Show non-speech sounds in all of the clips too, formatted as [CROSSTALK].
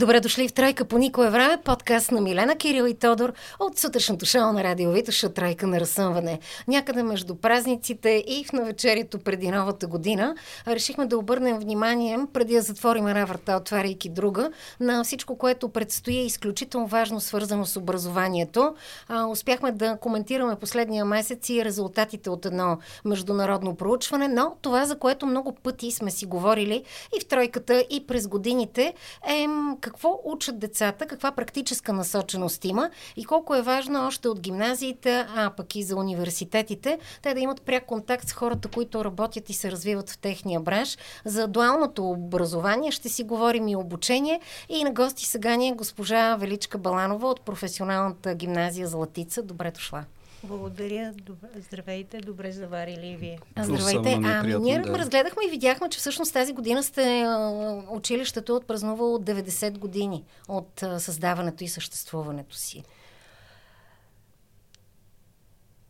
Добре дошли в Тройка по никое време, подкаст на Милена Кирил и Тодор от сутрешното шоу на радио Витоша Тройка на разсъмване. Някъде между празниците и в навечерието преди новата година решихме да обърнем внимание, преди да затворим една врата, отваряйки друга, на всичко, което предстои е изключително важно, свързано с образованието. А, успяхме да коментираме последния месец и резултатите от едно международно проучване, но това, за което много пъти сме си говорили и в Тройката, и през годините, е какво учат децата, каква практическа насоченост има и колко е важно още от гимназиите, а пък и за университетите, те да имат пряк контакт с хората, които работят и се развиват в техния бранш. За дуалното образование ще си говорим и обучение. И на гости сега ни е госпожа Величка Баланова от професионалната гимназия Златица. Добре дошла. Благодаря. Добре, здравейте. Добре заварили и вие. Здравейте. А, ние да. разгледахме и видяхме, че всъщност тази година сте училището отпразнувало 90 години от създаването и съществуването си.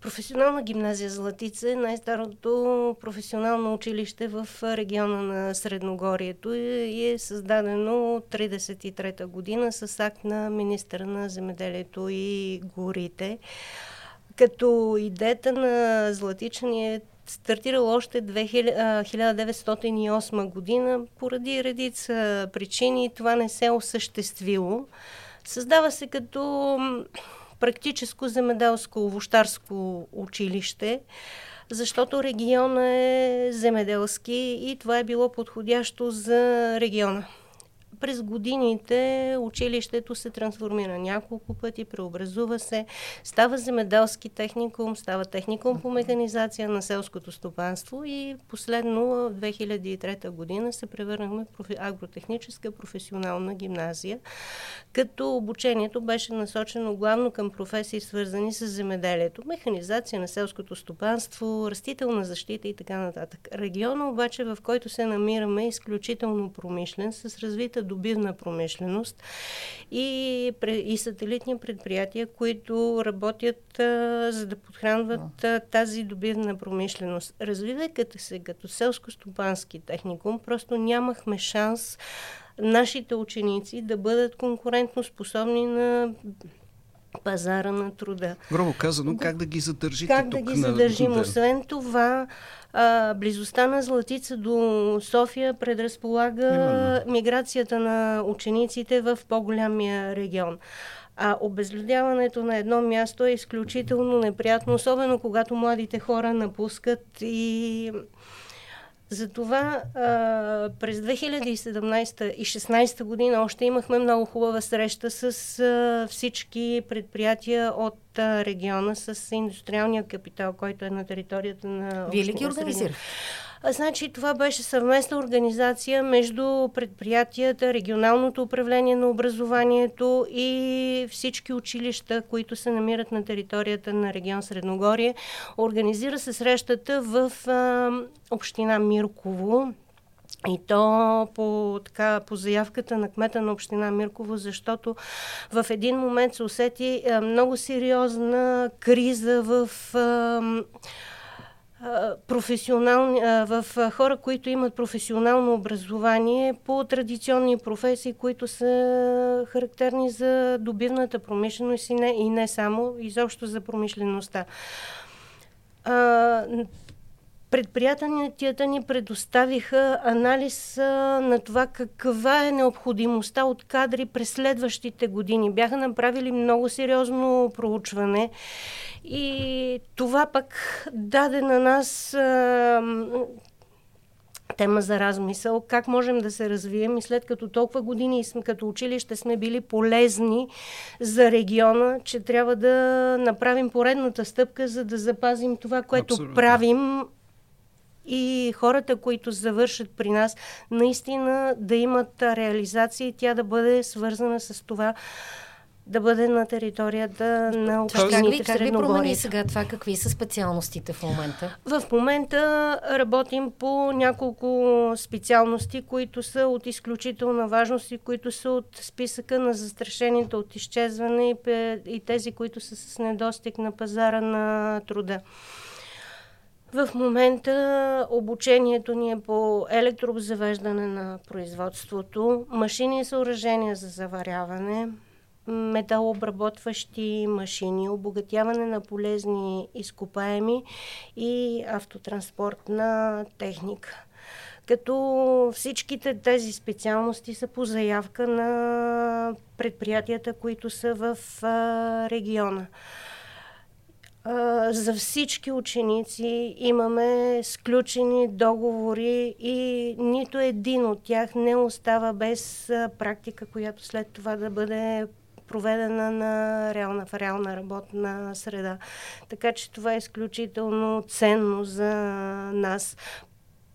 Професионална гимназия Златица е най-старото професионално училище в региона на Средногорието и е създадено 33-та година с акт на министра на земеделието и горите като идеята на Златични е стартирал още 1908 година. Поради редица причини това не се е осъществило. Създава се като практическо земеделско овощарско училище, защото региона е земеделски и това е било подходящо за региона през годините училището се трансформира няколко пъти, преобразува се, става земеделски техникум, става техникум по механизация на селското стопанство и последно в 2003 година се превърнахме в агротехническа професионална гимназия, като обучението беше насочено главно към професии свързани с земеделието, механизация на селското стопанство, растителна защита и така нататък. Региона обаче, в който се намираме, е изключително промишлен, с развита добивна промишленост и, и сателитни предприятия, които работят а, за да подхранват а, тази добивна промишленост. Развивайката се като селско-стопански техникум, просто нямахме шанс нашите ученици да бъдат конкурентно способни на пазара на труда. Грубо казано, как да ги задържите Как тук да ги задържим? На... Освен това, а, близостта на Златица до София предразполага Именно. миграцията на учениците в по-голямия регион. А обезлюдяването на едно място е изключително неприятно, особено когато младите хора напускат и затова а, през 2017 и 2016 година още имахме много хубава среща с а, всички предприятия от а, региона, с индустриалния капитал, който е на територията на... Вие ли ги организирахте? Значи това беше съвместна организация между предприятията, регионалното управление на образованието и всички училища, които се намират на територията на регион Средногорие. Организира се срещата в а, община Мирково, и то по, така, по заявката на кмета на община Мирково, защото в един момент се усети много сериозна криза в а, професионални, в хора, които имат професионално образование по традиционни професии, които са характерни за добивната промишленост и не, и не само, изобщо за промишлеността. Предприятията ни предоставиха анализ на това каква е необходимостта от кадри през следващите години. Бяха направили много сериозно проучване и това пък даде на нас тема за размисъл, как можем да се развием и след като толкова години като училище сме били полезни за региона, че трябва да направим поредната стъпка, за да запазим това, което Абсолютно. правим и хората, които завършат при нас, наистина да имат реализация и тя да бъде свързана с това да бъде на територията на общините как, как ви промени сега това? Какви са специалностите в момента? В момента работим по няколко специалности, които са от изключителна важност и които са от списъка на застрашените от изчезване и тези, които са с недостиг на пазара на труда. В момента обучението ни е по електрообзавеждане на производството, машини и съоръжения за заваряване, металообработващи машини, обогатяване на полезни изкопаеми и автотранспортна техника. Като всичките тези специалности са по заявка на предприятията, които са в региона за всички ученици имаме сключени договори и нито един от тях не остава без практика, която след това да бъде проведена на реална, в реална работна среда. Така че това е изключително ценно за нас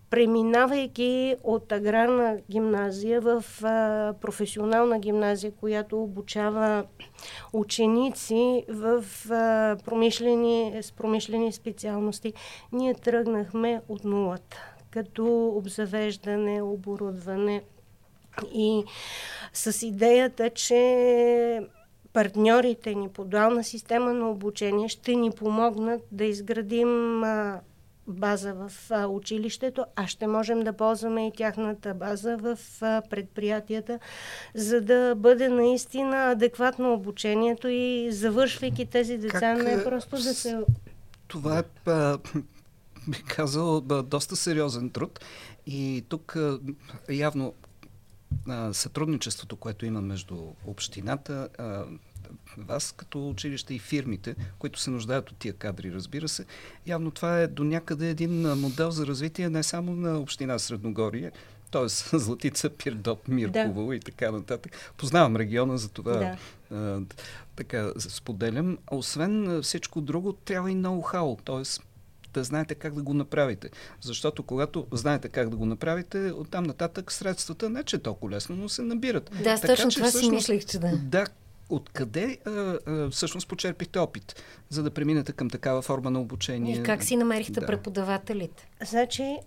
преминавайки от аграрна гимназия в а, професионална гимназия, която обучава ученици в а, промишлени, с промишлени специалности, ние тръгнахме от нулата, като обзавеждане, оборудване и с идеята, че партньорите ни по дуална система на обучение ще ни помогнат да изградим а, база в училището, а ще можем да ползваме и тяхната база в предприятията, за да бъде наистина адекватно обучението и завършвайки тези деца, как, не е просто да се... Това е, [LAUGHS] би казал, доста сериозен труд. И тук явно сътрудничеството, което има между общината, а, вас като училище и фирмите, които се нуждаят от тия кадри, разбира се. Явно това е до някъде един модел за развитие не само на община Средногорие, т.е. [LAUGHS] Златица, Пирдоп, Мирково да. и така нататък. Познавам региона, за това да. а, така споделям. Освен всичко друго, трябва и ноу-хау, т.е да знаете как да го направите. Защото когато знаете как да го направите, оттам нататък средствата не че е толкова лесно, но се набират. Да, така, точно че, това всъщност, си мислех, че да. Да, откъде а, а, всъщност почерпихте опит, за да преминете към такава форма на обучение? И как си намерихте да. преподавателите? Значи,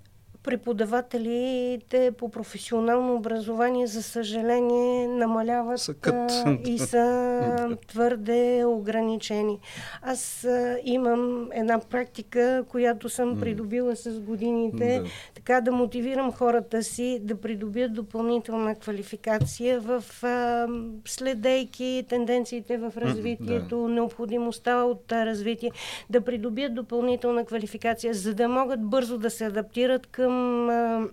преподавателите по професионално образование, за съжаление, намаляват а, и [LAUGHS] са твърде ограничени. Аз имам една практика, която съм придобила с годините, да. така да мотивирам хората си да придобият допълнителна квалификация в следейки тенденциите в развитието, да. необходимостта от развитие, да придобият допълнителна квалификация, за да могат бързо да се адаптират към към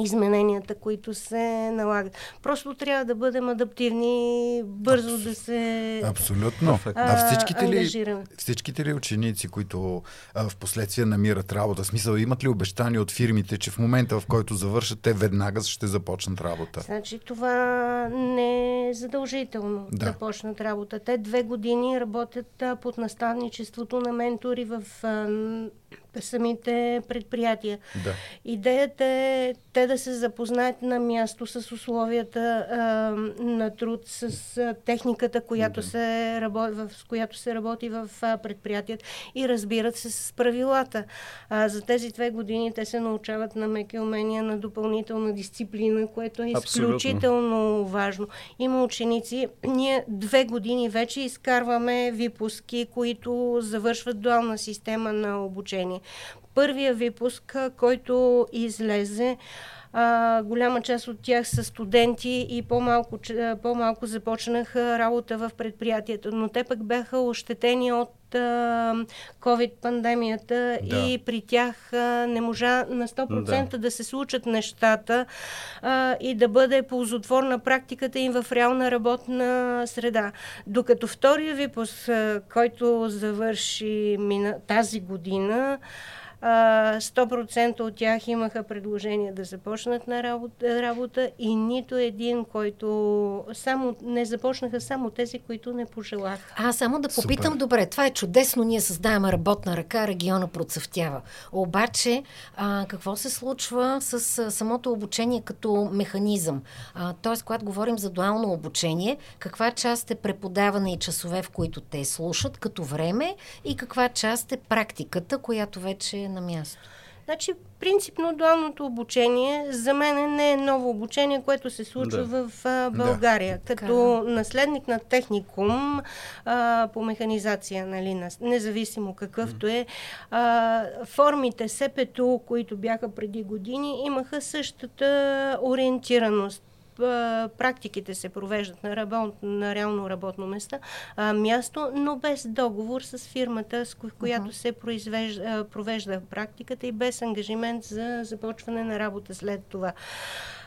измененията, които се налагат. Просто трябва да бъдем адаптивни, бързо Абс... да се Абсолютно. А, а всичките, ли, всичките ли ученици, които а, в последствие намират работа, смисъл имат ли обещания от фирмите, че в момента в който завършат, те веднага ще започнат работа? Значи това не е задължително да, да почнат работа. Те две години работят а, под наставничеството на ментори в а, самите предприятия. Да. Идеята е те да се запознаят на място с условията а, на труд, с а, техниката, която да. се работи, в, с която се работи в а, предприятието и разбират се с правилата. А, за тези две години те се научават на меки умения, на допълнителна дисциплина, което е изключително Абсолютно. важно. Има ученици, ние две години вече изкарваме випуски, които завършват дуална система на обучение. Първия випуск, който излезе, а, голяма част от тях са студенти и по-малко, по-малко започнаха работа в предприятието, но те пък бяха ощетени от COVID-пандемията да. и при тях а, не можа на 100% да, да се случат нещата а, и да бъде ползотворна практиката им в реална работна среда. Докато втория випуск, който завърши мина, тази година, 100% от тях имаха предложение да започнат на работа, работа и нито един, който само не започнаха само тези, които не пожелаха. А само да попитам, Супер. добре, това е чудесно, ние създаваме работна ръка, региона процъфтява. Обаче, а, какво се случва с а, самото обучение като механизъм? Тоест, когато говорим за дуално обучение, каква част е преподаване и часове, в които те слушат като време и каква част е практиката, която вече на място? Значи, принципно дуалното обучение за мен не е ново обучение, което се случва да. в а, България. Да. Като така. наследник на техникум а, по механизация, нали, независимо какъвто е, а, формите СПТУ, които бяха преди години, имаха същата ориентираност практиките се провеждат на, работ, на реално работно место, а, място, но без договор с фирмата, с която uh-huh. се произвежда, провежда практиката и без ангажимент за започване на работа след това.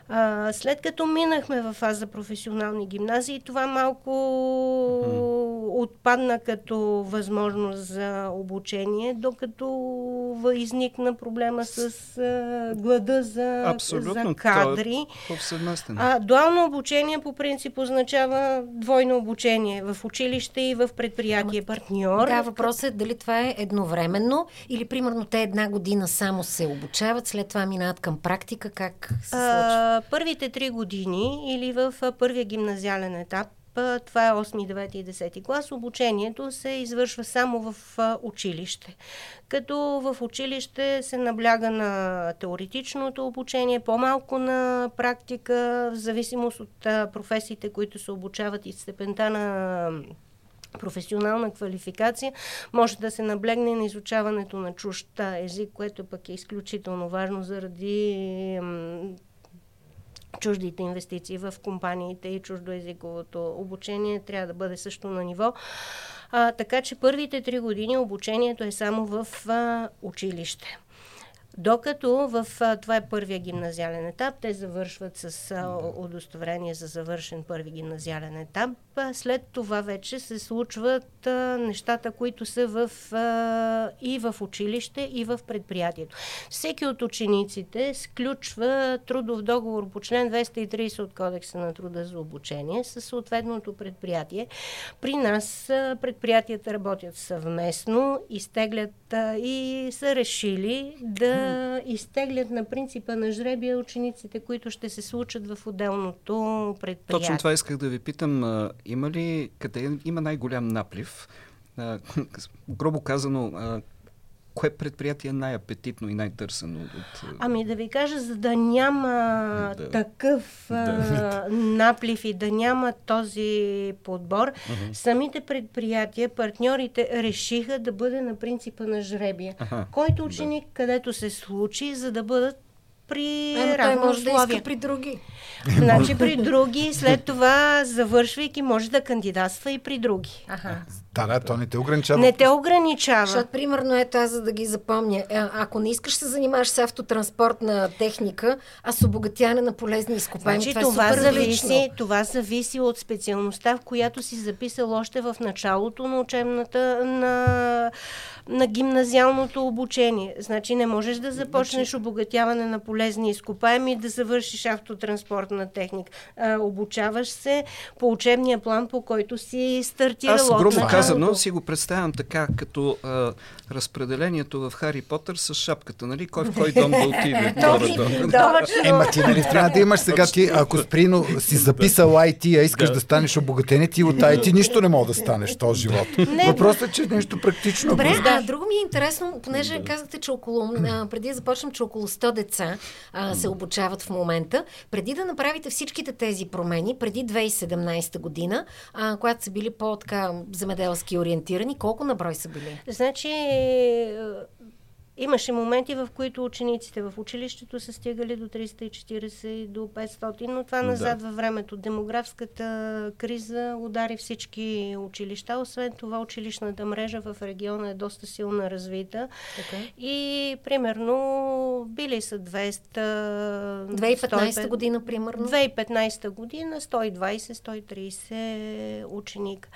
А, след като минахме в фаза професионални гимназии, това малко mm-hmm. отпадна като възможност за обучение, докато изникна проблема с а, глада за, Абсолютно, за кадри. Е а, дуално обучение по принцип означава двойно обучение в училище и в предприятие партньор. Да, въпросът е дали това е едновременно или примерно те една година само се обучават, след това минават към практика, как се случва? Първите три години или в първия гимназиален етап, това е 8, 9 и 10 клас, обучението се извършва само в училище. Като в училище се набляга на теоретичното обучение, по-малко на практика, в зависимост от професиите, които се обучават и степента на професионална квалификация, може да се наблегне на изучаването на чужд език, което пък е изключително важно заради чуждите инвестиции в компаниите и чуждоязиковото обучение трябва да бъде също на ниво. А, така че първите три години обучението е само в а, училище. Докато в това е първия гимназиален етап, те завършват с удостоверение за завършен първи гимназиален етап. След това вече се случват нещата, които са в, и в училище, и в предприятието. Всеки от учениците сключва трудов договор по член 230 от Кодекса на труда за обучение с съответното предприятие. При нас предприятията работят съвместно, изтеглят и са решили да изтеглят на принципа на жребия учениците, които ще се случат в отделното предприятие. Точно това исках да ви питам. Има ли, къде има най-голям наплив? [LAUGHS] Грубо казано, кое предприятие е най-апетитно и най-търсено? От... Ами да ви кажа, за да няма да. такъв да. наплив и да няма този подбор, uh-huh. самите предприятия, партньорите решиха да бъде на принципа на жребия. Uh-huh. Който ученик, да. където се случи, за да бъдат при Ема, той може условия. да иска при други. Значи при други, след това завършвайки, може да кандидатства и при други. Аха. Да, да, то не те ограничава. Не те ограничава. Защото, примерно, е тази, за да ги запомня. Е, ако не искаш се занимаваш с автотранспортна техника, а с обогатяне на полезни изкопаеми, значи, това, това, е зависи, това зависи от специалността, в която си записал още в началото на учебната, на на гимназиалното обучение. Значи не можеш да започнеш значи... обогатяване на полезни изкопаеми и да завършиш автотранспортна техника. А, обучаваш се по учебния план, по който си стартирал. Аз грубо казано си го представям така, като а, разпределението в Хари Потър с шапката, нали? Кой в кой дом да отиде. [LAUGHS] Ема ти нали трябва да имаш сега ти, ако сприно си записал IT, а искаш да, станеш обогатен, ти от IT нищо не мога да станеш този живот. Въпросът е, че нещо практично. Добре, да, друго ми е интересно, понеже казахте, че около, а, преди да започнем, че около 100 деца а, се обучават в момента. Преди да направите всичките тези промени, преди 2017 година, а, когато са били по-така земеделски ориентирани, колко на брой са били? Значи, Имаше моменти, в които учениците в училището са стигали до 340 и до 500, но това назад да. във времето. Демографската криза удари всички училища. Освен това, училищната мрежа в региона е доста силно развита. Okay. И примерно били са 200... 2015 105, година, примерно? 2015 година 120-130 ученика.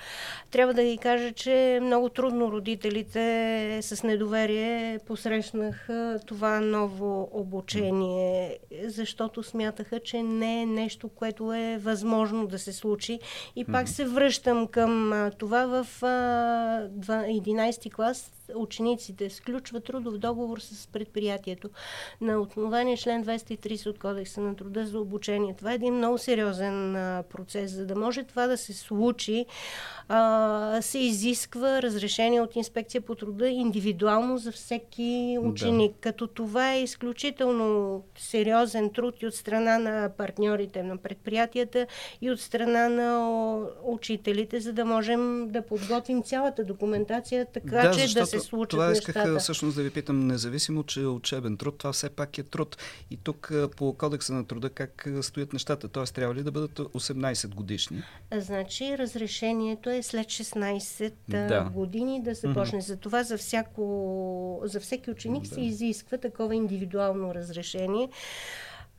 Трябва да ви кажа, че много трудно родителите с недоверие посред посрещнах това ново обучение, защото смятаха, че не е нещо, което е възможно да се случи. И пак се връщам към това в 11 клас учениците сключват трудов договор с предприятието на основание член 230 от Кодекса на труда за обучение. Това е един много сериозен а, процес. За да може това да се случи, а, се изисква разрешение от инспекция по труда индивидуално за всеки и ученик. Да. Като това е изключително сериозен труд и от страна на партньорите на предприятията и от страна на учителите, за да можем да подготвим цялата документация, така да, че да се случат това исках нещата. всъщност да ви питам, независимо, че е учебен труд, това все пак е труд. И тук по кодекса на труда как стоят нещата? Т.е. трябва ли да бъдат 18 годишни? Значи разрешението е след 16 да. години да започне. Mm-hmm. Затова за, всяко, за всеки ученик да. се изисква такова индивидуално разрешение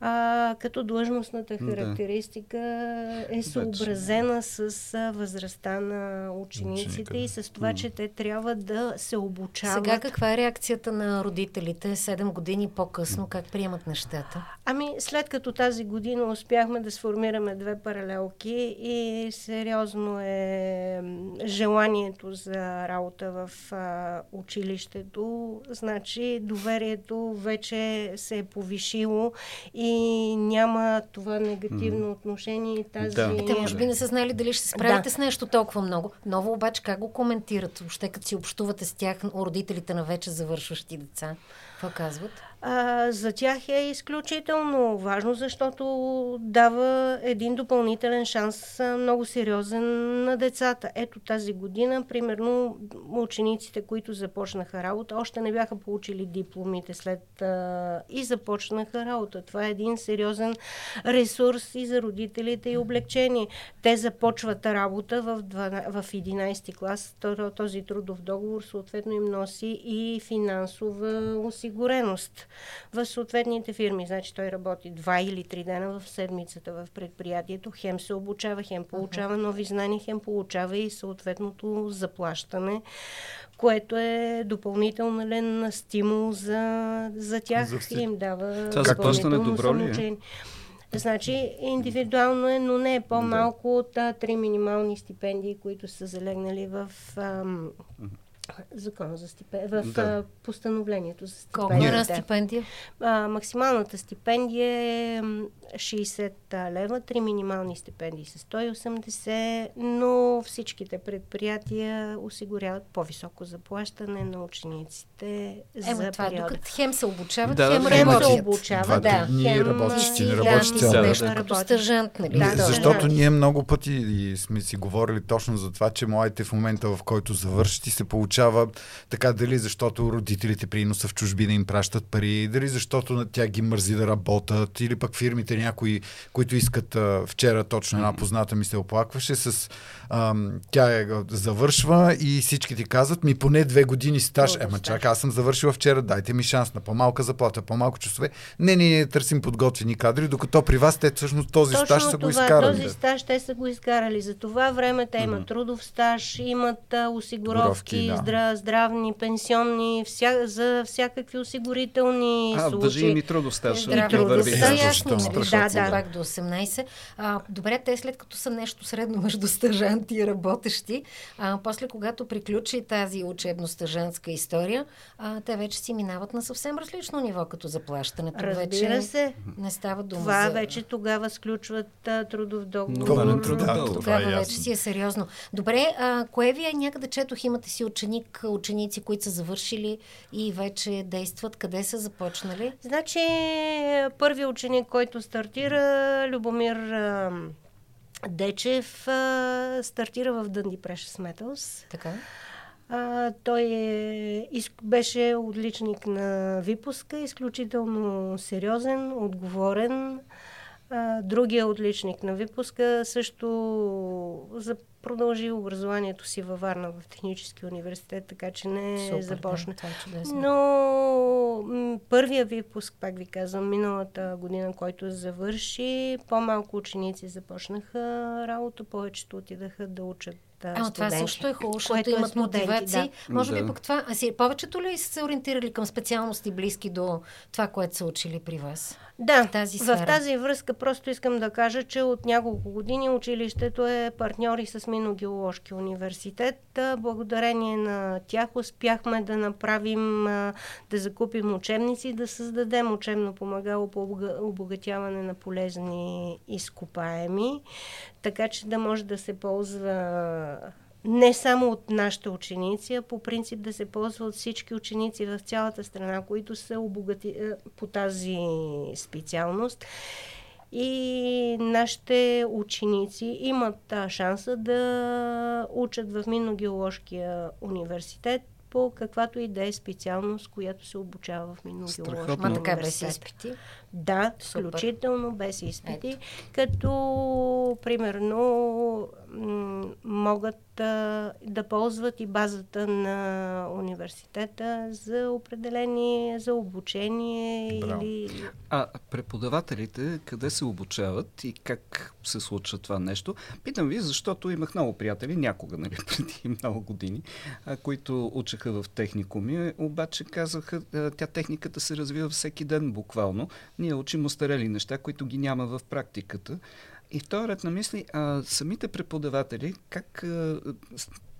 а, като длъжностната характеристика да. е съобразена с а, възрастта на учениците Ученика. и с това, че те трябва да се обучават. Сега каква е реакцията на родителите 7 години по-късно? Как приемат нещата? Ами, след като тази година успяхме да сформираме две паралелки и сериозно е желанието за работа в а, училището, значи доверието вече се е повишило и и няма това негативно отношение и тази... Да. Те може би не са знали дали ще се справите да. с нещо толкова много. Ново обаче как го коментират? Въобще като си общувате с тях, родителите на вече завършващи деца? Какво казват? А, за тях е изключително важно, защото дава един допълнителен шанс много сериозен на децата. Ето тази година, примерно, учениците, които започнаха работа, още не бяха получили дипломите след а, и започнаха работа. Това е един сериозен ресурс и за родителите и облегчение. Те започват работа в, 12, в 11 клас. Този трудов договор съответно им носи и финансова осигуреност в съответните фирми. Значи той работи два или три дена в седмицата в предприятието. Хем се обучава, хем получава нови знания, хем получава и съответното заплащане, което е допълнителен стимул за, за тях за и им дава Това заплащане добро ли е? Значи индивидуално е, но не е по-малко от три минимални стипендии, които са залегнали в ам, Закона за стипендия, в да. постановлението за стипендия. Колко стипендия? А, максималната стипендия е 60 лева, три минимални стипендии са 180, но всичките предприятия осигуряват по-високо заплащане на учениците Ема, за това, периода. Докато хем се обучават, да, хем, хем работят. се обучават, да. Дни хем работещи, не работещи цял нещо като стъжант, нали? Да, защото да. ние много пъти и сме си говорили точно за това, че младите в момента, в който завършат и се получава така дали защото родителите приноса в чужбина им пращат пари, дали защото на тях ги мързи да работят, или пък фирмите някои, които искат а, вчера точно една позната ми се оплакваше с а, тя е, завършва и всички ти казват ми поне две години стаж. Ема чакай, аз съм завършила вчера, дайте ми шанс на по-малка заплата, по-малко часове. Не, ние търсим подготвени кадри, докато при вас те всъщност този Точно стаж са това, го изкарали. Този стаж те са го изкарали. За това време те имат mm-hmm. трудов стаж, имат а, осигуровки, да. Здрав, здравни, пенсионни, вся, за всякакви осигурителни а, случаи. Въжи и трудов стаж. И трудов стаж, ясно. Да, да. Пак до 18. А, добре, те след като са нещо средно [LAUGHS] между стъжанти и работещи, а, после когато приключи тази учебно-стъжанска история, а, те вече си минават на съвсем различно ниво като заплащането. Разбира вече се. Не става дума Това за... вече тогава сключват а, трудов договор. Трудов договор. Тогава е вече си е сериозно. Добре, а, кое ви е някъде четох, имате си ученик, ученици, които са завършили и вече действат? Къде са започнали? Значи, първият ученик, който стартира, Любомир Дечев, стартира в Дънди Precious Metals. Така. А, той е, беше отличник на випуска, изключително сериозен, отговорен. Другия отличник на випуска също продължи образованието си във Варна в Технически университет, така че не Супер, започна. Да, е Но първия випуск, пак ви казвам, миналата година, който завърши, по-малко ученици започнаха работа, повечето отидаха да учат а, студенти. това също е хубаво, защото е имат е мотивации. Да. Може би да. пък това... А си, повечето ли са се ориентирали към специалности близки до това, което са учили при вас? Да, в тази, сфера? в тази връзка просто искам да кажа, че от няколко години училището е партньори с Миногеоложки университет. Благодарение на тях успяхме да направим, да закупим учебници, да създадем учебно помагало по обогатяване на полезни изкопаеми, така че да може да се ползва не само от нашите ученици, а по принцип да се ползва от всички ученици в цялата страна, които са обогати по тази специалност. И нашите ученици имат шанса да учат в Минно-геоложкия университет по каквато и да е специалност, която се обучава в Минно-геоложкия Ма така без изпити? Да, включително без изпити, Ето. като примерно могат да, да ползват и базата на университета за определени, за обучение Браво. или... А преподавателите къде се обучават и как се случва това нещо? Питам ви, защото имах много приятели, някога, нали, [LAUGHS] преди много години, а, които учеха в техникуми, обаче казаха, тя техниката се развива всеки ден буквално. Ние учим устарели неща, които ги няма в практиката. И вторият на мисли, а, самите преподаватели как а,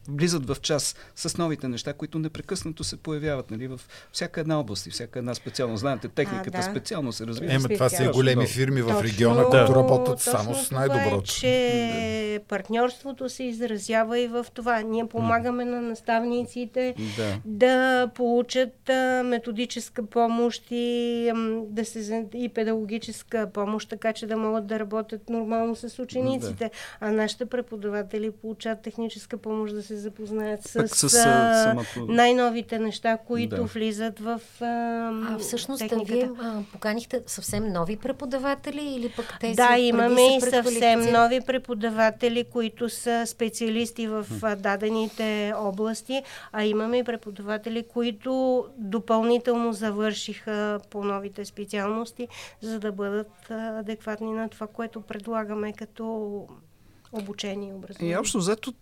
влизат в час с новите неща, които непрекъснато се появяват нали, в всяка една област и всяка една специално. Знаете, техниката а, да. специално се развива. Ема, това са и големи фирми в региона, точно, които работят само с най-доброто. Е, че партньорството се изразява и в това. Ние помагаме на наставниците да, да получат а, методическа помощ и, да се, и педагогическа помощ, така че да могат да работят нормално с учениците. Да. А нашите преподаватели получават техническа помощ да се запознаят с, с, с самото... най-новите неща, които да. влизат в а, а всъщност техниката. вие а, поканихте съвсем нови преподаватели или пък тези Да, имаме и съвсем нови преподаватели, които са специалисти в а, дадените области, а имаме и преподаватели, които допълнително завършиха по новите специалности, за да бъдат адекватни на това, което предлагаме като обучение и образование. И общо взето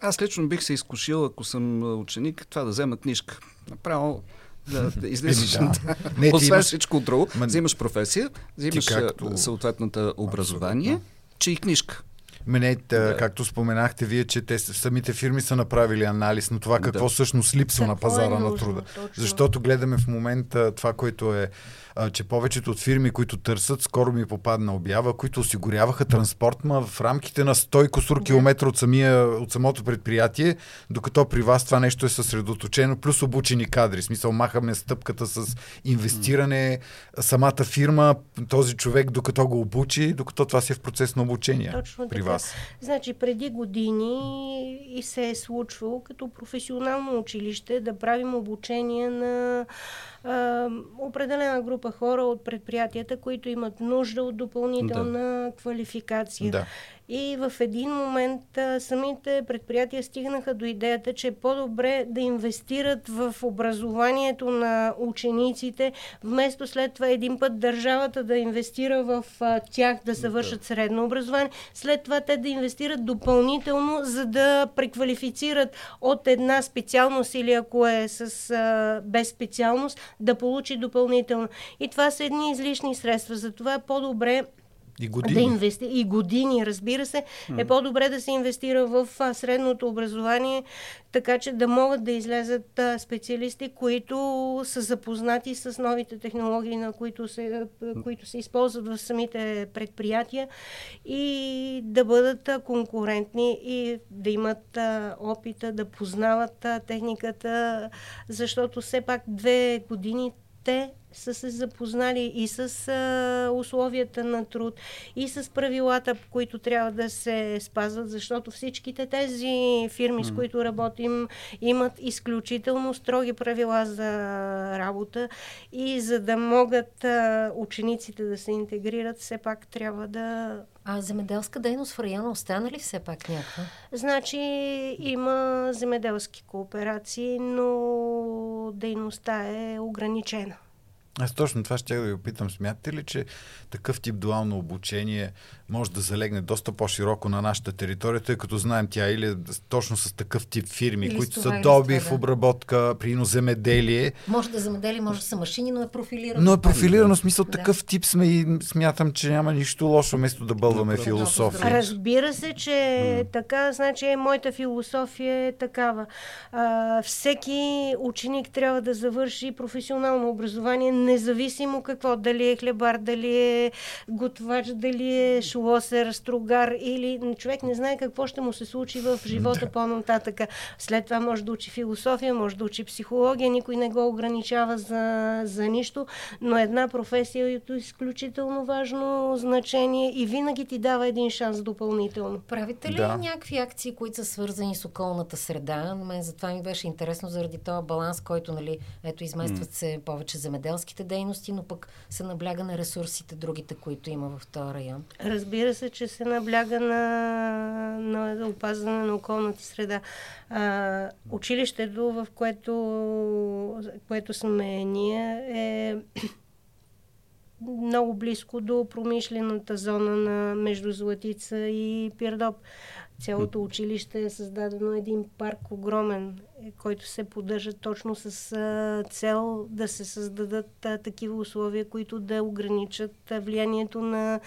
аз лично бих се изкушил, ако съм ученик, това да взема книжка. Направо да, да излезеш. да. [LAUGHS] Не, Освен имаш... всичко друго, Ма... взимаш професия, взимаш както... съответната образование, Абсолютно. че и книжка. Мене, да. както споменахте вие, че те самите фирми са направили анализ на това какво да. всъщност липсва какво на пазара е нужно, на труда. Точно. Защото гледаме в момента това, което е а, че повечето от фирми, които търсят, скоро ми попадна обява, които осигуряваха транспорт ма в рамките на 100 косур километра от, самия, от самото предприятие, докато при вас това нещо е съсредоточено, плюс обучени кадри. Смисъл, махаме стъпката с инвестиране, самата фирма, този човек, докато го обучи, докато това си е в процес на обучение Точно при така. вас. Значи, преди години и се е случвало като професионално училище да правим обучение на а, определена група хора от предприятията, които имат нужда от допълнителна да. квалификация. Да. И в един момент а, самите предприятия стигнаха до идеята, че е по-добре да инвестират в образованието на учениците, вместо след това един път държавата да инвестира в а, тях да завършат средно образование, след това те да инвестират допълнително, за да преквалифицират от една специалност или ако е с а, без специалност, да получи допълнително. И това са едни излишни средства. Затова е по-добре и години. Да инвести... И години, разбира се. Е по-добре да се инвестира в средното образование, така че да могат да излезат специалисти, които са запознати с новите технологии, на които се, които се използват в самите предприятия и да бъдат конкурентни и да имат опита, да познават техниката, защото все пак две години те са се запознали и с а, условията на труд, и с правилата, които трябва да се спазват, защото всичките тези фирми, mm. с които работим, имат изключително строги правила за работа и за да могат а, учениците да се интегрират, все пак трябва да а земеделска дейност в района остана ли все пак някаква? Значи има земеделски кооперации, но дейността е ограничена. Аз точно това ще да ви опитам. Смятате ли, че такъв тип дуално обучение може да залегне доста по-широко на нашата територия, тъй като знаем тя или точно с такъв тип фирми, или които са доби в обработка, прино земеделие. Може да земеделие, може да са машини, но е профилирано. Но е профилирано, в смисъл да. такъв тип сме и смятам, че няма нищо лошо, вместо да бълваме философия. Разбира се, че mm. така, значи моята философия е такава. А, всеки ученик трябва да завърши професионално образование, независимо какво, дали е хлебар, дали е готвач, дали е шлосер, стругар или човек не знае какво ще му се случи в живота да. по-нататък. След това може да учи философия, може да учи психология, никой не го ограничава за, за нищо, но една професия е изключително важно значение и винаги ти дава един шанс допълнително. Правите ли да. някакви акции, които са свързани с околната среда? Мен затова ми беше интересно заради този баланс, който, нали, ето, изместват се повече земеделските дейности, но пък се набляга на ресурсите, другите, които има в този район. Разбира се, че се набляга на, на опазване на околната среда. А, училището, в което, което сме ние, е [CLEARS THROAT] много близко до промишлената зона на между Златица и Пирдоп. Цялото училище е създадено един парк огромен, който се поддържа точно с цел да се създадат такива условия, които да ограничат влиянието на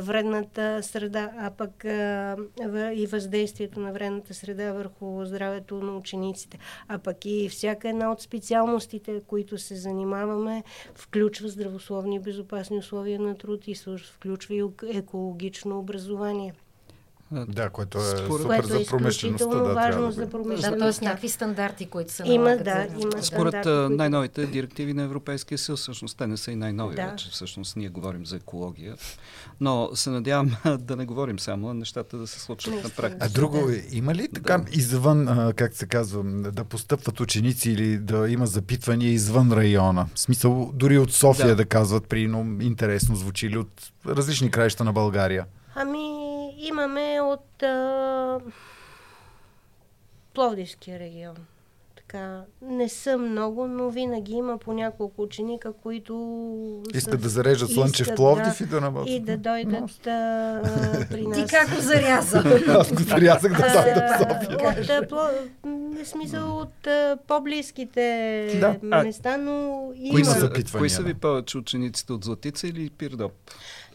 вредната среда, а пък и въздействието на вредната среда върху здравето на учениците. А пък и всяка една от специалностите, които се занимаваме, включва здравословни и безопасни условия на труд и включва и екологично образование. Да, което е Според... супер за промишлеността. Да, важно да за промишлеността. Да, т.е. някакви стандарти, които са Има, да, има Според стандарти, най-новите директиви на Европейския съюз, всъщност те не са и най-нови да. вече. Всъщност ние говорим за екология. Но се надявам [LAUGHS] да не говорим само, а нещата да се случат на практика. А друго, има ли така да. извън, как се казва, да постъпват ученици или да има запитвания извън района? В смисъл, дори от София да, да казват, при интересно звучи или от различни краища на България? Ами, имаме от а, Пловдивския регион. Така, не са много, но винаги има по няколко ученика, които... Искат да зарежат слънчев в Пловдив да, и да работят. И да дойдат а, при нас. Ти как го заряза? [LAUGHS] Аз го зарязах да дойда в София. От, пло... смисъл от а, по-близките да. места, но... Кои, са, кои са ви повече учениците от Златица или Пирдоп?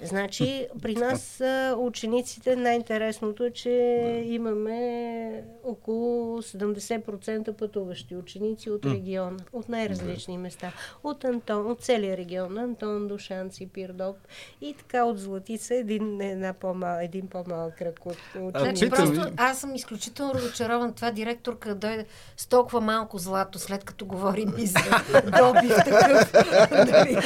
Значи, при нас учениците най-интересното е, че имаме около 70% пътуващи ученици от региона, от най-различни места. От Антон, от целия регион, Антон, Душанци, Пирдоп и така от Златица един, една по-мал, един по-малък кръг от ученици. Значи, просто аз съм изключително разочарован. Това директорка дойде с толкова малко злато, след като говорим и за [LAUGHS] добив такъв, нали,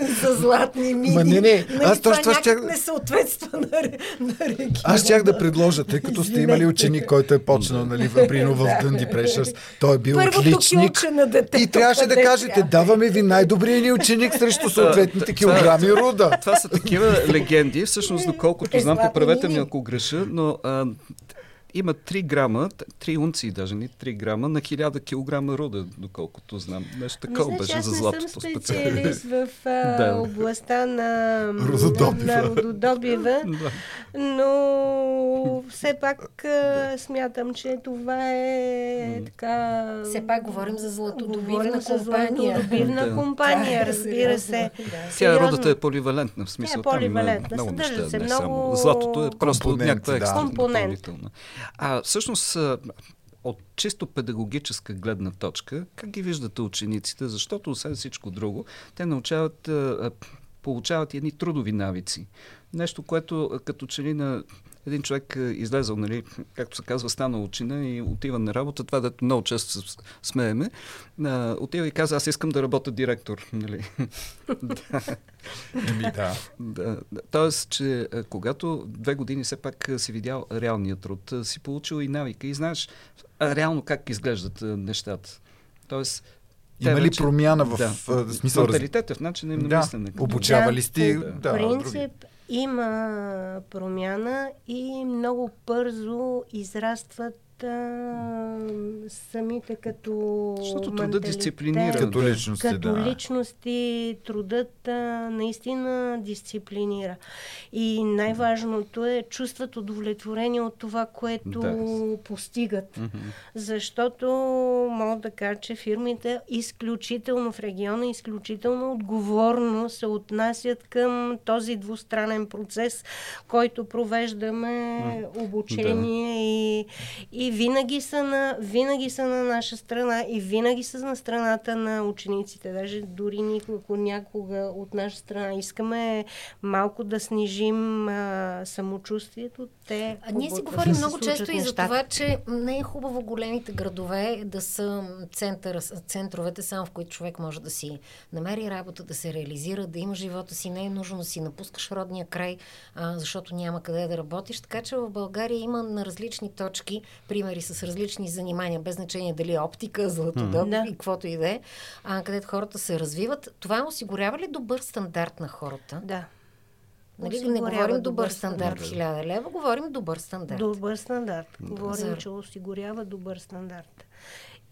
[LAUGHS] за златни мини. Ма не, не, нали, аз точно това ще... не съответства на, на региона. Аз щях да предложа, тъй като сте имали ученик, който е почнал нали, прино в [LAUGHS] Дънди Прешърс. Той е бил Първото отличник. На детето, и трябваше да кажете, даваме ви най-добрия ни ученик срещу съответните килограми руда. Това са такива легенди. Всъщност, доколкото знам, поправете ми ако греша, но има 3 грама, 3 унции даже, не 3 грама на 1000 килограма руда, доколкото знам. Нещо такова беше за златото специалист специалист в [LAUGHS] а, да. областта на рододобива, на, рододобива [LAUGHS] но все пак а, смятам, че това е така... Все пак говорим за златодобивна компания. Златодобивна [LAUGHS] да. компания, разбира се. Тя родата е поливалентна, в смисъл. Тя е поливалентна. Неща, се много... Златото е просто някаква екстра допълнителна. А всъщност от чисто педагогическа гледна точка, как ги виждате учениците? Защото, освен всичко друго, те научават, получават едни трудови навици. Нещо, което като че ли на един човек излезъл, нали, както се казва, станал учина и отива на работа, това да много често смееме, отива и каза, аз искам да работя директор. Нали. [LAUGHS] да. да. да. Тоест, че когато две години все пак си видял реалния труд, си получил и навика и знаеш реално как изглеждат нещата. Тоест, има ли промяна в да, смисъл? Менталитета, в начина им на да, мислене. Обучавали сте? Да, да, принцип, други. има промяна и много бързо израстват самите като Защото трудът дисциплинира. Като личности, Като да. личности трудът а, наистина дисциплинира. И най-важното е чувстват удовлетворение от това, което да. постигат. Mm-hmm. Защото мога да кажа, че фирмите изключително в региона, изключително отговорно се отнасят към този двустранен процес, който провеждаме обучение да. и, и и винаги са, на, винаги са на наша страна и винаги са на страната на учениците. Даже дори никога, някога от наша страна искаме малко да снижим а, самочувствието, те... А ние си говорим да много често и за това, че не е хубаво големите градове да са център, центровете, само в които човек може да си намери работа, да се реализира, да има живота си. Не е нужно да си напускаш родния край, а, защото няма къде да работиш. Така че в България има на различни точки, примери с различни занимания, без значение дали е оптика, златодоб mm. и каквото и да е, където хората се развиват. Това осигурява ли добър стандарт на хората? Да. Нали, не говорим добър стандарт, хиляда лева, говорим добър стандарт. Добър стандарт. Говорим, За... че осигурява добър стандарт.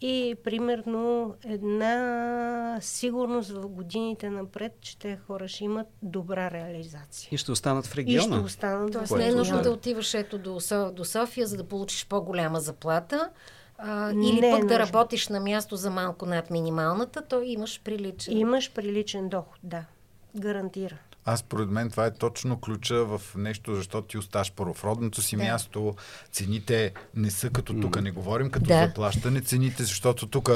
И примерно една сигурност в годините напред, че те хора ще имат добра реализация. И ще останат в региона. И ще останат Тоест не е нужно да отиваш ето до, до София, за да получиш по-голяма заплата. А, или не е пък е да работиш на място за малко над минималната, то имаш приличен. Имаш приличен доход, да. Гарантира. Аз, според мен, това е точно ключа в нещо, защото ти оставаш първо в родното си да. място. Цените не са като тук, не говорим като да. заплащане. Цените, защото тук,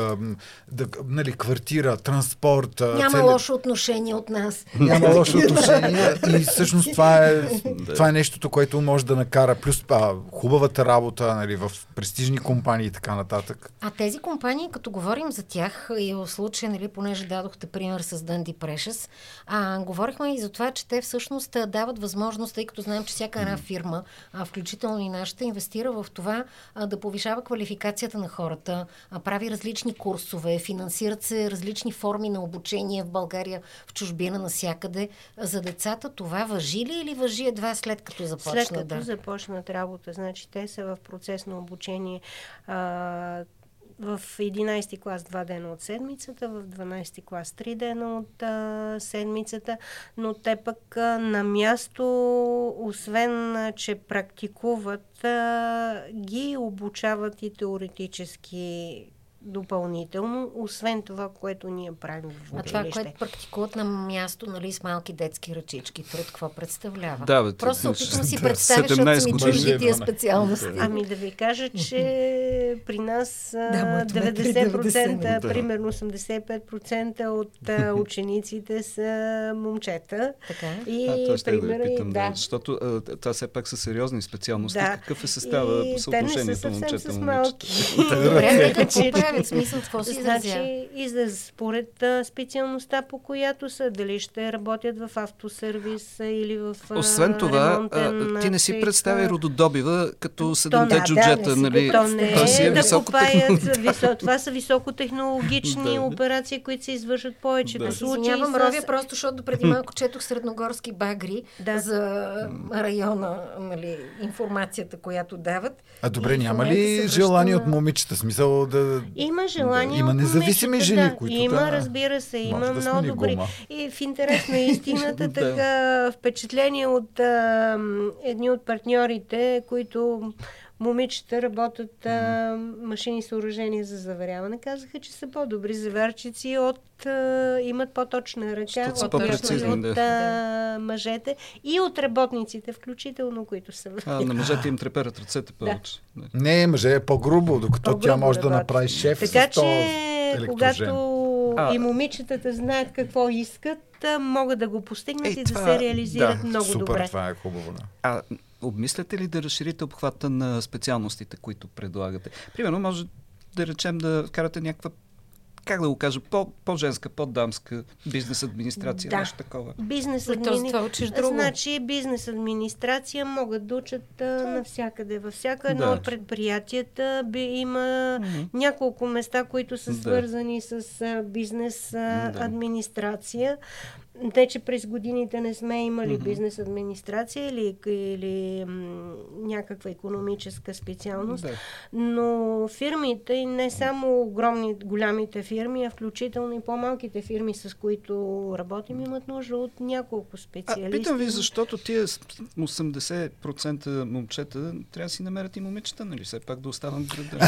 да, нали, квартира, транспорт. Няма цели... лошо отношение от нас. Няма [LAUGHS] лошо отношение. И всъщност това е, това е нещото, което може да накара. Плюс а, хубавата работа нали, в престижни компании и така нататък. А тези компании, като говорим за тях, и в случая, нали, понеже дадохте пример с Дънди Прешес, а, говорихме и за това, това, че те всъщност дават възможност, тъй като знаем, че всяка една фирма, а, включително и нашата, инвестира в това а, да повишава квалификацията на хората, а, прави различни курсове, финансират се различни форми на обучение в България, в чужбина, насякъде. За децата това въжи ли или въжи едва след като започнат? След като да? започнат работа, значи те са в процес на обучение. А, в 11 клас два дена от седмицата, в 12 клас три дена от а, седмицата, но те пък а, на място, освен а, че практикуват, а, ги обучават и теоретически допълнително, освен това, което ние правим в училище. А това, което практикуват на място, нали, с малки детски ръчички, труд, какво представлява? Да, бе, Просто опитвам си представя, защото ми чужди тия специалности. Ами да ви кажа, че [LAUGHS] при нас да, 90%, да. примерно 85% от [LAUGHS] учениците са момчета. Така И, а, това ще пример, да питам, да. Защото това все пак са сериозни специалности. Да. Какъв е състава, съотношението момчета-момичета? [LAUGHS] Добре, какво правят? Смисъл, какво се Значи, излез според а, специалността, по която са. Дали ще работят в автосервис или в а, Освен това, а, ти не си представи рододобива като седемте да, джуджета, да, нали? То не е, си е да купаят, висо, това са високотехнологични [LAUGHS] да. операции, които се извършват повечето да. случаи. С... ровя, просто защото преди малко четох средногорски багри да. за района, нали, информацията, която дават. А добре, няма ли желание от момичета? Смисъл да има желание. Да. Има независими жени, да. които. Има, да, разбира се, има да много добри. Гума. И в интерес на [LAUGHS] истината, така впечатление от а, едни от партньорите, които момичета работят а, машини съоръжения за заверяване. Казаха, че са по-добри заварчици от... А, имат по-точна ръка от, от а, мъжете и от работниците, включително, които са... А, на мъжете им треперят ръцете [LAUGHS] повече. Да. Не, мъже е по-грубо, докато по-грубо тя може работи. да направи шеф така, с че, когато а, и момичетата знаят какво искат, могат да го постигнат е, и това, да се реализират да, много супер, добре. това е хубаво. Да. А обмисляте ли да разширите обхвата на специалностите, които предлагате? Примерно, може да речем да карате някаква как да го кажа, по, по-женска, по-дамска бизнес администрация, да. нещо такова. Бизнес администрация. Значи бизнес администрация могат да учат а, навсякъде. Във всяка едно да. от предприятията би, има mm-hmm. няколко места, които са свързани да. с а, бизнес а, да. администрация. Не, че през годините не сме имали mm-hmm. бизнес администрация или, или м, някаква економическа специалност, да. но фирмите, и не само огромни, голямите фирми, а включително и по-малките фирми, с които работим, имат нужда от няколко специалисти. А, питам ви, защото тия 80% момчета трябва да си намерят и момичета, нали? Все пак да останат [LAUGHS] да...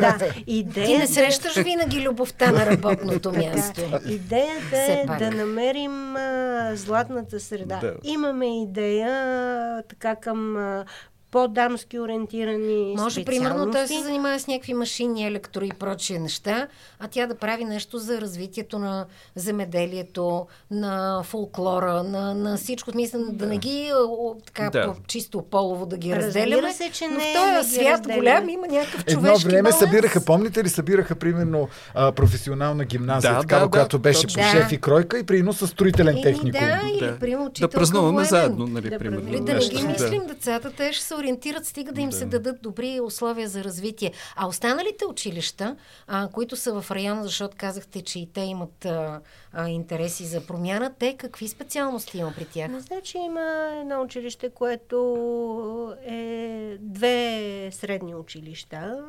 да. Идея, Ти не срещаш винаги любовта на работното място. Идеята е да намерим а, златната среда. Да. Имаме идея така към а, по-дамски ориентирани Може, примерно, той се занимава с някакви машини, електро и прочие неща, а тя да прави нещо за развитието на земеделието, на фолклора, на, на всичко. Смисъл, да. да не ги така Да. по, чисто полово да ги разделяме. се, че но не, в този свят разделяме. голям има някакъв Едно човешки време баланс. събираха, помните ли, събираха примерно а, професионална гимназия, Да, такава, да, да, която беше точно. по шеф и кройка и прино с строителен техникум. да, или Да. примерно Да учителка празнуваме заедно, нали, Да примерно. Или да не ги мислим децата, те ще се ориентират, стига да им се Да. дадат добри условия за развитие. А останалите училища, а, които са в района, защото казахте, че и те имат а, а, интереси за промяна, те какви специалности има при тях? Не значи има едно училище, което е две средни училища.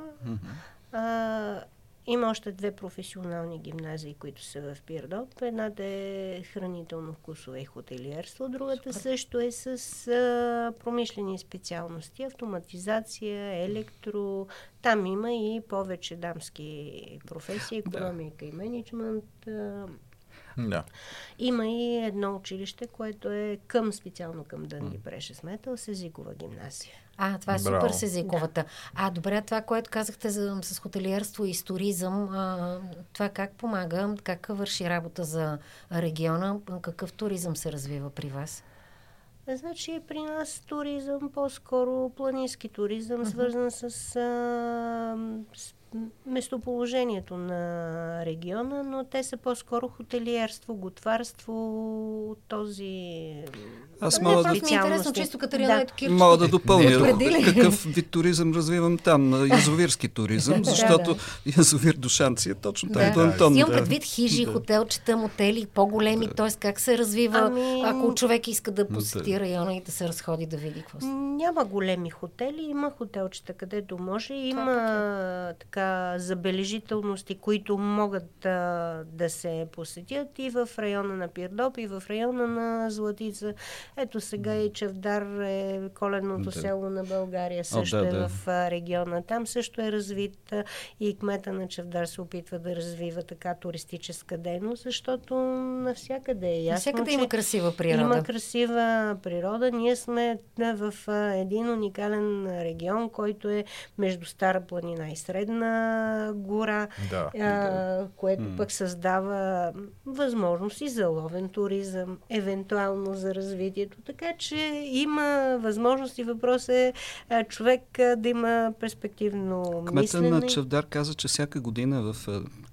А, има още две професионални гимназии, които са в Пирдоп. Едната е хранително-вкусове и хотелиерство, другата също е с а, промишлени специалности, автоматизация, електро. Там има и повече дамски професии, економика и менеджмент. А, Да. има и едно училище, което е към, специално към Дънди Прешес Метал, с езикова гимназия. А, това е Браво. супер с езиковата. А, добре, това, което казахте за, с хотелиерство и с туризъм, а, това как помага, как върши работа за региона, какъв туризъм се развива при вас? Значи при нас туризъм, по-скоро планински туризъм, свързан с, а, с местоположението на региона, но те са по-скоро хотелиерство, готварство, този... Аз Не, мога просто да, ми е интересно, чисто Катерина Да. ето Кирчето. мога да допълня какъв вид туризъм развивам там. Язовирски туризъм, [LAUGHS] Да, защото да. язовир Душанци е точно там Да. Антон. Имам да. предвид хижи, Да. хотелчета, мотели, по-големи, т.е. как се развива, Ами- ако човек иска да посети Да. района и да се разходи да види какво. Няма големи хотели, има хотелчета, където може. Има така забележителности, които могат да, да се посетят и в района на Пирдоп, и в района на Златица. Ето сега и Чевдар е коледното Да. село на България, също да, е да. в а, региона. Там също е развит а, и кмета на Чевдар се опитва да развива така туристическа дейност, защото навсякъде е ясно, Навсякъде че има красива природа. има красива природа. Ние сме а, в а, един уникален регион, който е между Стара планина и Средна гора, Да. а, което пък създава възможности за ловен туризъм, евентуално за развитието. Така че има възможности. Въпрос е а, човек а, да има перспективно Кмета мислене. на Чавдар каза, че всяка година в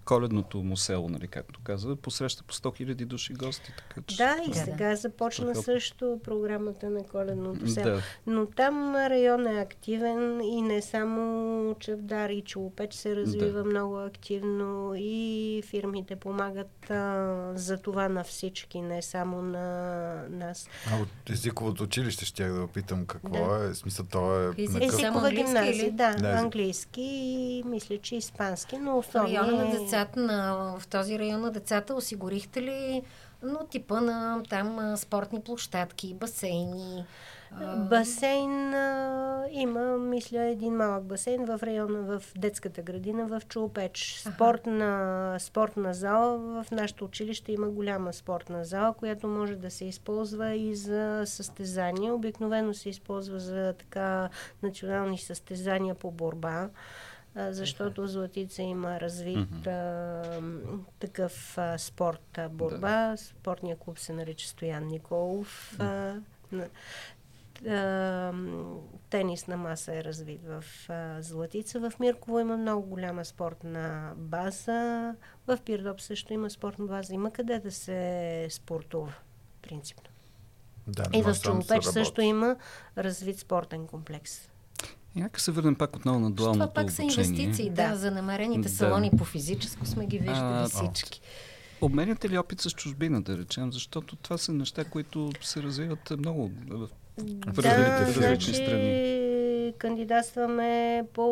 коледното му село, нали, както каза, посреща по 100 000 души гости. Така, че... Да, и Да, сега започна Супер. също програмата на коледното село. Да. Но там район е активен и не само Чавдар и Челопеч се развива Да. много активно и фирмите помагат а, за това на всички, не само на нас. А от езиковото училище ще да опитам какво Да. е. Смисъл, то е... Език- Езикова гимназия, да, Да, английски и мисля, че испански, но основно е... децата, на, в този район на децата осигурихте ли но типа на там спортни площадки, басейни? Басейн а, има, мисля, един малък басейн в района, в детската градина в Чулпеч. Спортна, спортна зала. В нашето училище има голяма спортна зала, която може да се използва и за състезания. Обикновено се използва за така национални състезания по борба. Защото Златица има развит а, такъв а, спорт а, борба. Спортния клуб се нарича Стоян Николов. А, на- а, тенисна маса е развит в а, Златица. В Мирково има много голяма спортна база. В Пирдоп също има спортна база. Има къде да се спортува, принципно. Да, И в да се Челопеч работи. също има развит спортен комплекс. И нека се върнем пак отново на дуалното Това пак са обучение. инвестиции, да, за намерените Да. салони по физическо сме ги виждали А, всички. Обменяте ли опит с чужбина, да речем? Защото това са неща, които се развиват много в в Да, различни значи страни. кандидатстваме по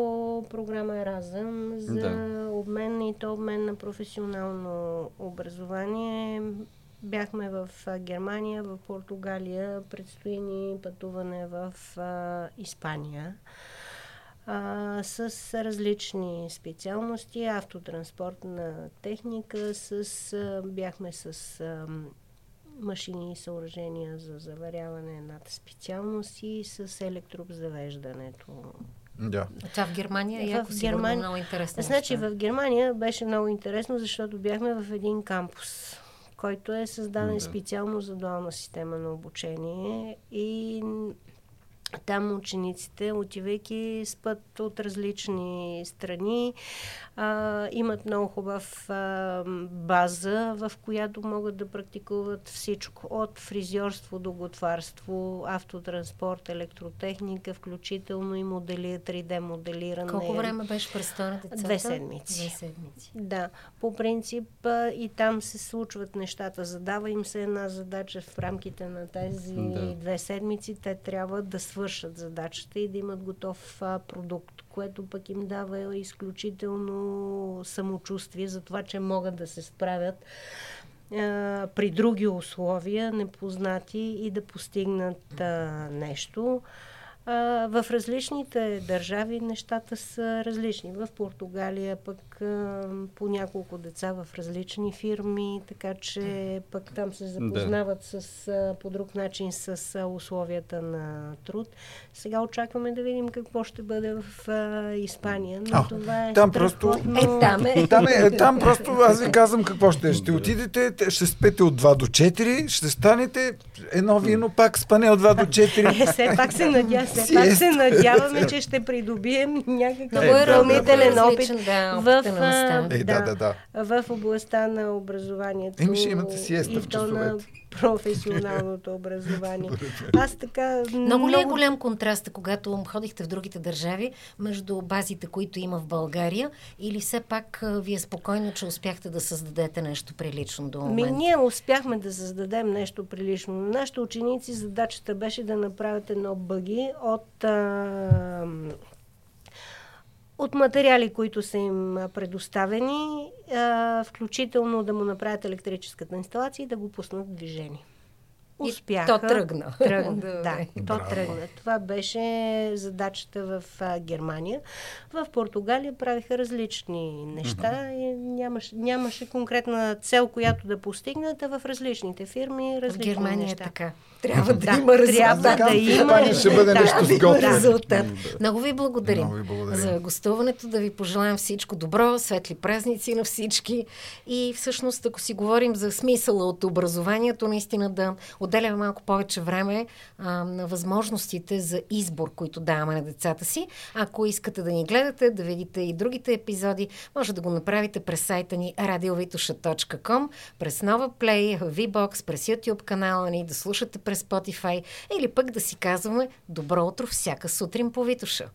програма Еразъм за Да. обмен и то обмен на професионално образование. Бяхме в Германия, в Португалия, предстои ни пътуване в а, Испания а, с различни специалности, автотранспортна техника, с, а, бяхме с а, машини и съоръжения за заваряване над специалности с електрообзавеждането. Да. Това в Германия е В яко сигурно Германия- много интересно. Значи в Германия беше много интересно, защото бяхме в един кампус, който е създаден Да. специално за дуална система на обучение и там учениците, отивайки с път от различни страни, а, имат много хубав а, база, в която могат да практикуват всичко. От фризьорство до готварство, автотранспорт, електротехника, включително и модели, 3D моделиране. Колко време беше престой на децата? Две седмици. Две седмици. Да, по принцип а, и там се случват нещата. Задава им се една задача в рамките на тези Да. две седмици. Те трябва да свършат задачата и да имат готов а, продукт, което пък им дава изключително самочувствие за това, че могат да се справят а, при други условия, непознати и да постигнат а, нещо. А, в различните държави нещата са различни. В Португалия пък а, по няколко деца в различни фирми, така че пък там се запознават с, а, по друг начин с а, условията на труд. Сега очакваме да видим какво ще бъде в а, Испания, но А, това е там просто-. Е, там е. Там, е, там просто аз ви казвам какво ще е. Ще отидете, те- ще спете от 2 до 4, ще станете едно вино пак спане от 2 до 4. Е, все пак се, надя, все пак се надяваме, че ще придобием някакъв е допълнителен опит в, Е, да, да, да. в областта на образованието. Еми, ще имате сиеста в часовете. Професионалното образование. Аз така Много ли е голям контраст, когато ходихте в другите държави, между базите, които има в България, или все пак вие спокойно, че успяхте да създадете нещо прилично до Ми, момента? ние успяхме да създадем нещо прилично. На нашите ученици задачата беше да направят едно бъги от, а, от материали, които са им предоставени, а, включително да му направят електрическата инсталация и да го пуснат в движение. И Успяха. то тръгна. [LAUGHS] Тръгна, да. То Браво. тръгна. Това беше задачата в а, Германия. В Португалия правиха различни неща и нямаше, нямаше конкретна цел, която да постигнат, а в различните фирми В различни Германия неща. е така. Трябва [LAUGHS] да, Да, има резултат. трябва да Така, има това ще бъде резултат. нещо Да, да резултат. Много ви благодарим, Много ви благодарим. за гостуването, да ви пожелаем всичко добро, светли празници на всички и всъщност, ако си говорим за смисъла от образованието, наистина да отделяме малко повече време а, на възможностите за избор, които даваме на децата си. Ако искате да ни гледате, да видите и другите епизоди, може да го направите през сайта ни radiovituша.com, през Nova Play, VBOX, през YouTube канала ни, да слушате през през Spotify или пък да си казваме Добро утро всяка сутрин по витуша.